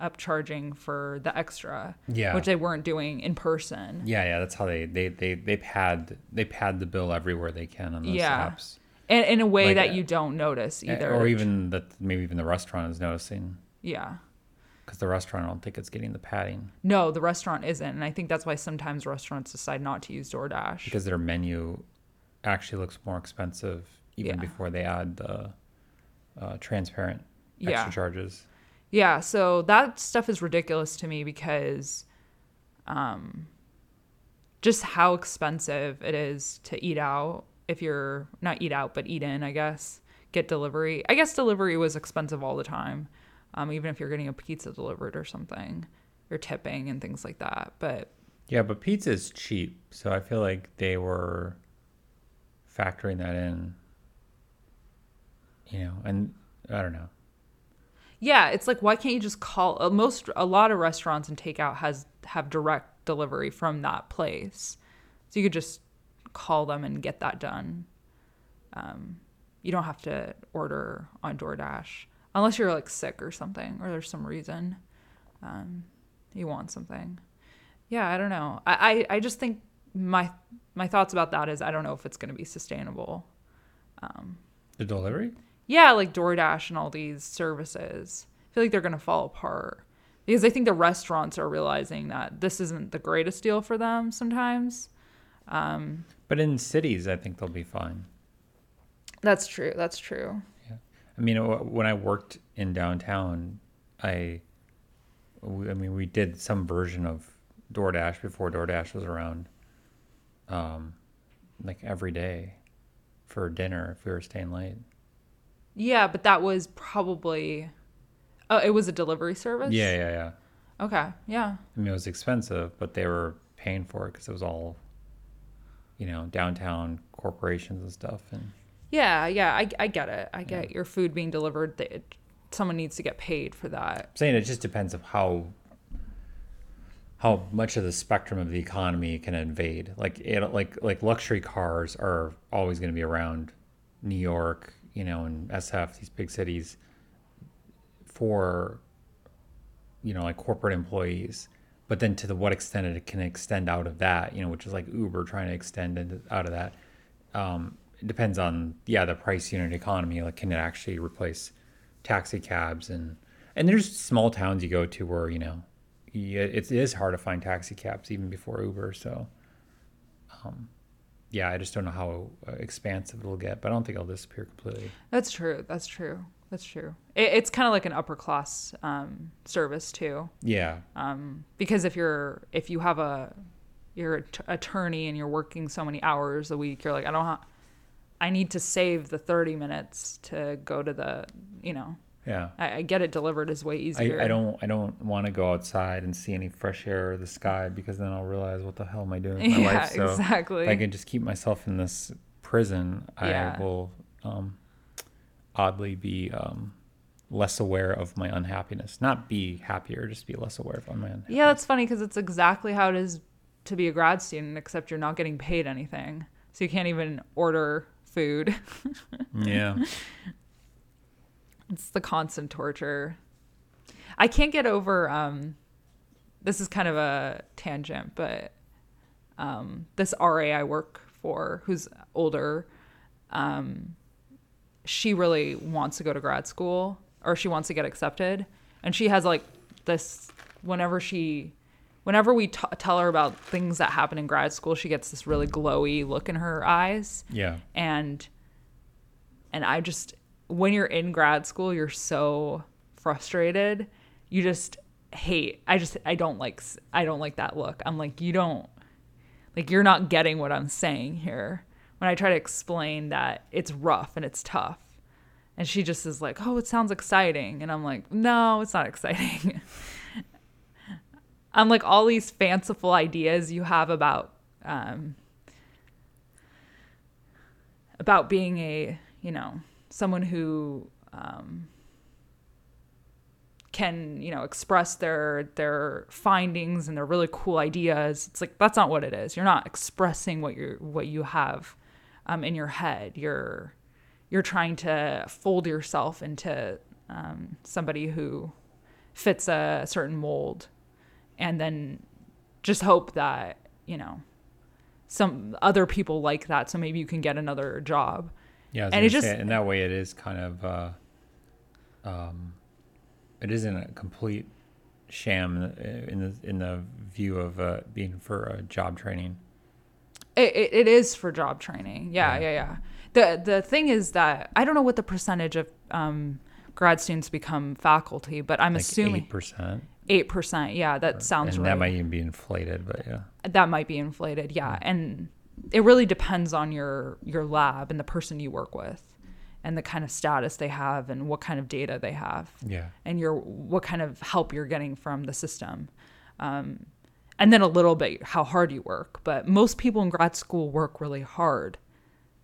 upcharging for the extra, Yeah. which they weren't doing in person. Yeah, yeah, that's how they they they they pad they pad the bill everywhere they can on those Yeah. apps. And in a way Like, that uh, you don't notice Eh, either. Or even that maybe even the restaurant is noticing yeah. because the restaurant I don't think it's getting the padding No, the restaurant isn't. And I think that's why sometimes restaurants decide not to use DoorDash. because their menu actually looks more expensive even Yeah. before they add the uh, transparent extra Yeah. charges. yeah, so that stuff is ridiculous to me because um just how expensive it is to eat out if you're not eat out but eat in, I guess. Get delivery. I guess delivery was expensive all the time. Um, even if you're getting a pizza delivered or something, you're tipping and things like that. But Yeah, but pizza is cheap, so I feel like they were factoring that in. You know, and I don't know. Yeah, it's like why can't you just call uh, most a lot of restaurants and takeout has have direct delivery from that place. So you could just call them and get that done. Um, you don't have to order on DoorDash unless you're like sick or something or there's some reason um, you want something. Yeah, I don't know. I, I, I just think my my thoughts about that is I don't know if it's going to be sustainable. The delivery? Yeah, like DoorDash and all these services. I feel like they're going to fall apart because I think the restaurants are realizing that this isn't the greatest deal for them sometimes. But in cities, I think they'll be fine. That's true. That's true. Yeah. I mean, when I worked in downtown, I, I mean, we did some version of DoorDash before DoorDash was around. Um, like every day, for dinner if we were staying late. Yeah, but that was probably Oh, it was a delivery service. Yeah, yeah, yeah. Okay. Yeah. I mean, it was expensive, but they were paying for it because it was all, you know, downtown corporations and stuff. And Yeah. Yeah. I, I get it. I get your food being delivered. They, someone needs to get paid for that. I'm saying it just depends of how how much of the spectrum of the economy can invade. Like it, like like luxury cars are always going to be around New York, you know, in SF, these big cities, for you know like corporate employees. But then to the what extent it can extend out of that, you know, which is like Uber trying to extend out of that. Um, it depends on yeah the price unit economy. Like can it actually replace taxi cabs and and there's small towns you go to where you know yeah, it is hard to find taxi cabs even before Uber. So, um, yeah, I just don't know how uh, expansive it'll get, but I don't think it'll disappear completely. That's true. That's true. That's true. It, it's kind of like an upper class um, service too, Yeah, um, because if you're if you have a you're an attorney and you're working so many hours a week, you're like, I don't. Ha- I need to save the thirty minutes to go to the, you know, yeah. I, I get it delivered is way easier. I, I don't I don't want to go outside and see any fresh air or the sky because then I'll realize what the hell am I doing with my Yeah, life. So exactly. if I can just keep myself in this prison, Yeah. I will um, oddly be um, less aware of my unhappiness. Not be happier, just be less aware of my unhappiness. Yeah, that's funny because it's exactly how it is to be a grad student, except you're not getting paid anything, so you can't even order food. Yeah. It's the constant torture. I can't get over um this is kind of a tangent, but um this RA I work for who's older um she really wants to go to grad school or she wants to get accepted and she has like this whenever she whenever we t- tell her about things that happen in grad school she gets this really glowy look in her eyes Yeah. and and i just when you're in grad school you're so frustrated. You just hate. I just i don't like I don't like that look. I'm like you don't like you're not getting what i'm saying here. When i try to explain that it's rough and it's tough and she just is like oh it sounds exciting. And i'm like no it's not exciting. I'm like all these fanciful ideas you have about um, about being a you know someone who um, can you know express their their findings and their really cool ideas. It's like that's not what it is. You're not expressing what you're what you have um, in your head. You're you're trying to fold yourself into um, somebody who fits a certain mold and then just hope that you know some other people like that. So maybe you can get another job Yeah, And it just- in that way, it is kind of, uh, um, it isn't a complete sham in the in the, in the view of uh, being for uh, job training. It, it, it is for job training. Yeah, Yeah. yeah, yeah. The the thing is that I don't know what the percentage of um, grad students become faculty, but I'm Like assuming eight percent, eight percent. Yeah, that sounds and right. that might even be inflated. But yeah, that might be inflated. Yeah, and it really depends on your your lab and the person you work with, and the kind of status they have and what kind of data they have. yeah, and your what kind of help you're getting from the system. Um, and then a little bit how hard you work but most people in grad school work really hard.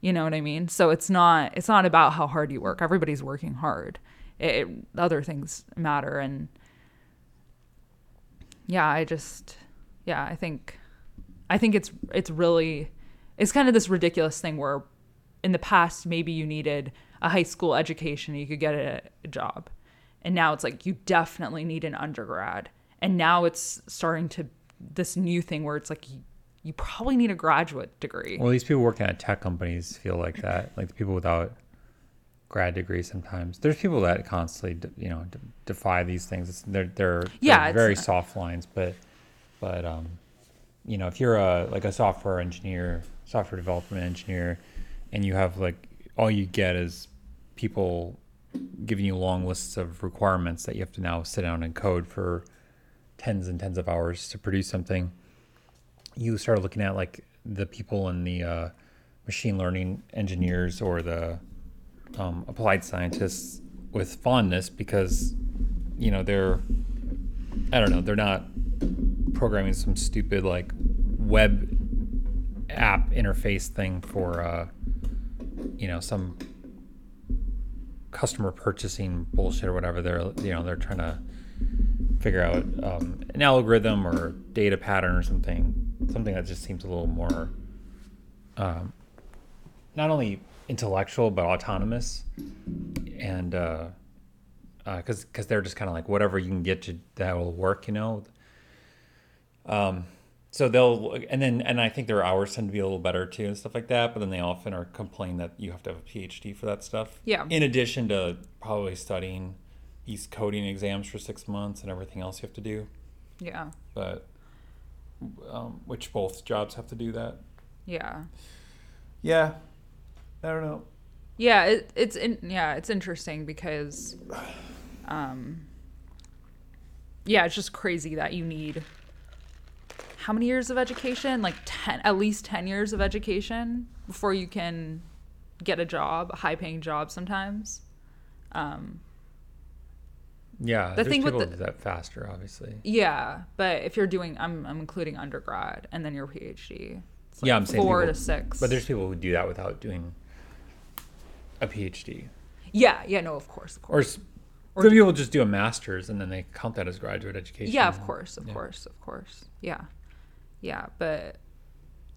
You know what i mean? So it's not it's not about how hard you work. Everybody's working hard. It, it- other things matter. And yeah i just yeah i think i think it's it's really it's kind of this ridiculous thing where in the past maybe you needed a high school education and you could get a, a job and now it's like you definitely need an undergrad and now it's starting to this new thing where it's like you, you probably need a graduate degree Well, these people working at tech companies feel like that. Like the people without grad degrees. Sometimes there's people that constantly, you know, de- defy these things. It's, they're they're, Yeah, they're very soft lines, but but um, you know, if you're a like a software engineer, software development engineer, and you have like all you get is people giving you long lists of requirements that you have to now sit down and code for tens and tens of hours to produce something. You start looking at like the people in the uh, machine learning engineers or the um, applied scientists with fondness because you know they're I don't know they're not programming some stupid like web app interface thing for uh, you know some customer purchasing bullshit or whatever. They're you know they're trying to figure out um, an algorithm or data pattern or something something that just seems a little more um, not only intellectual but autonomous and because uh, because they're just kind of like whatever you can get to that will work you know um so they'll and then and i think their hours tend to be a little better too and stuff like that but then they often are complain that you have to have a phd for that stuff Yeah. in addition to probably studying these coding exams for six months and everything else you have to do Yeah. but um, which both jobs have to do that Yeah. yeah i don't know Yeah, it, it's in, yeah, it's interesting because, um, yeah, it's just crazy that you need how many years of education? Like ten, at least ten years of education before you can get a job, a high-paying job. Sometimes, um, yeah The thing with the- that do that faster obviously yeah. But if you're doing, I'm I'm including undergrad and then your PhD. Like yeah i'm saying four people- to six. but there's people who do that without doing a phd yeah, yeah, no, of course, of or course. s- Or some people just do a master's and then they count that as graduate education Yeah, of course, of Yeah. course, of course. Yeah. Yeah, but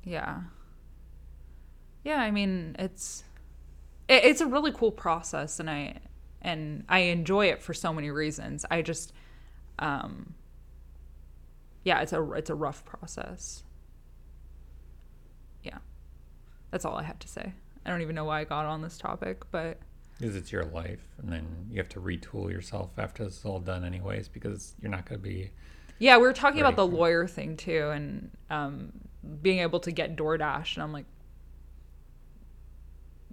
yeah. Yeah, I mean, it's it, it's a really cool process and I and I enjoy it for so many reasons. I just um yeah, it's a it's a rough process. Yeah. That's all I had to say. I don't even know why I got on this topic, but because it's your life and then you have to retool yourself after it's all done anyways because you're not going to be Yeah, we were talking about the lawyer thing too, and um, being able to get DoorDash, and I'm like,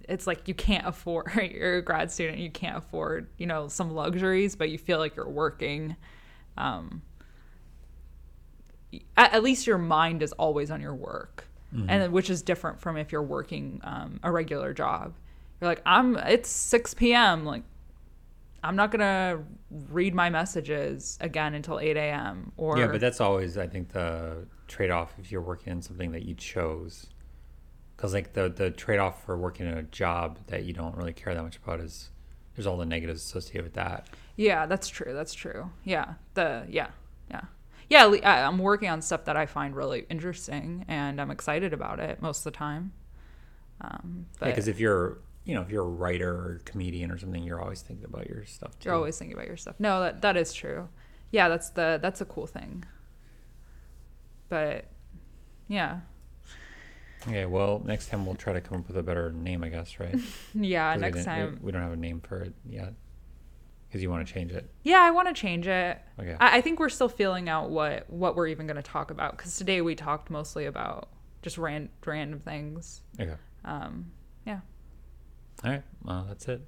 it's like you can't afford. You're a grad student, you can't afford, you know, some luxuries, but you feel like you're working. Um, at, at least your mind is always on your work, and which is different from if you're working um, a regular job. You're like, I'm. It's 6 p.m. Like, I'm not gonna read my messages again until 8 a.m. Or yeah but that's always i think the trade-off if you're working in something that you chose because like the the trade-off for working in a job that you don't really care that much about is there's all the negatives associated with that yeah, that's true. That's true. Yeah, the yeah, yeah, yeah. I- I'm working on stuff that I find really interesting, and I'm excited about it most of the time. Um, but because if you're you know if you're a writer or comedian or something you're always thinking about your stuff too you're always thinking about your stuff. No, that that is true. Yeah, that's the that's a cool thing. But yeah, okay well next time we'll try to come up with a better name i guess right? yeah. we Next we- time, we don't have a name for it yet because you want to change it Yeah, I want to change it. Okay. I, I think we're still feeling out what what we're even going to talk about because today we talked mostly about just ran, random things. okay Um, yeah. All right. Well, that's it.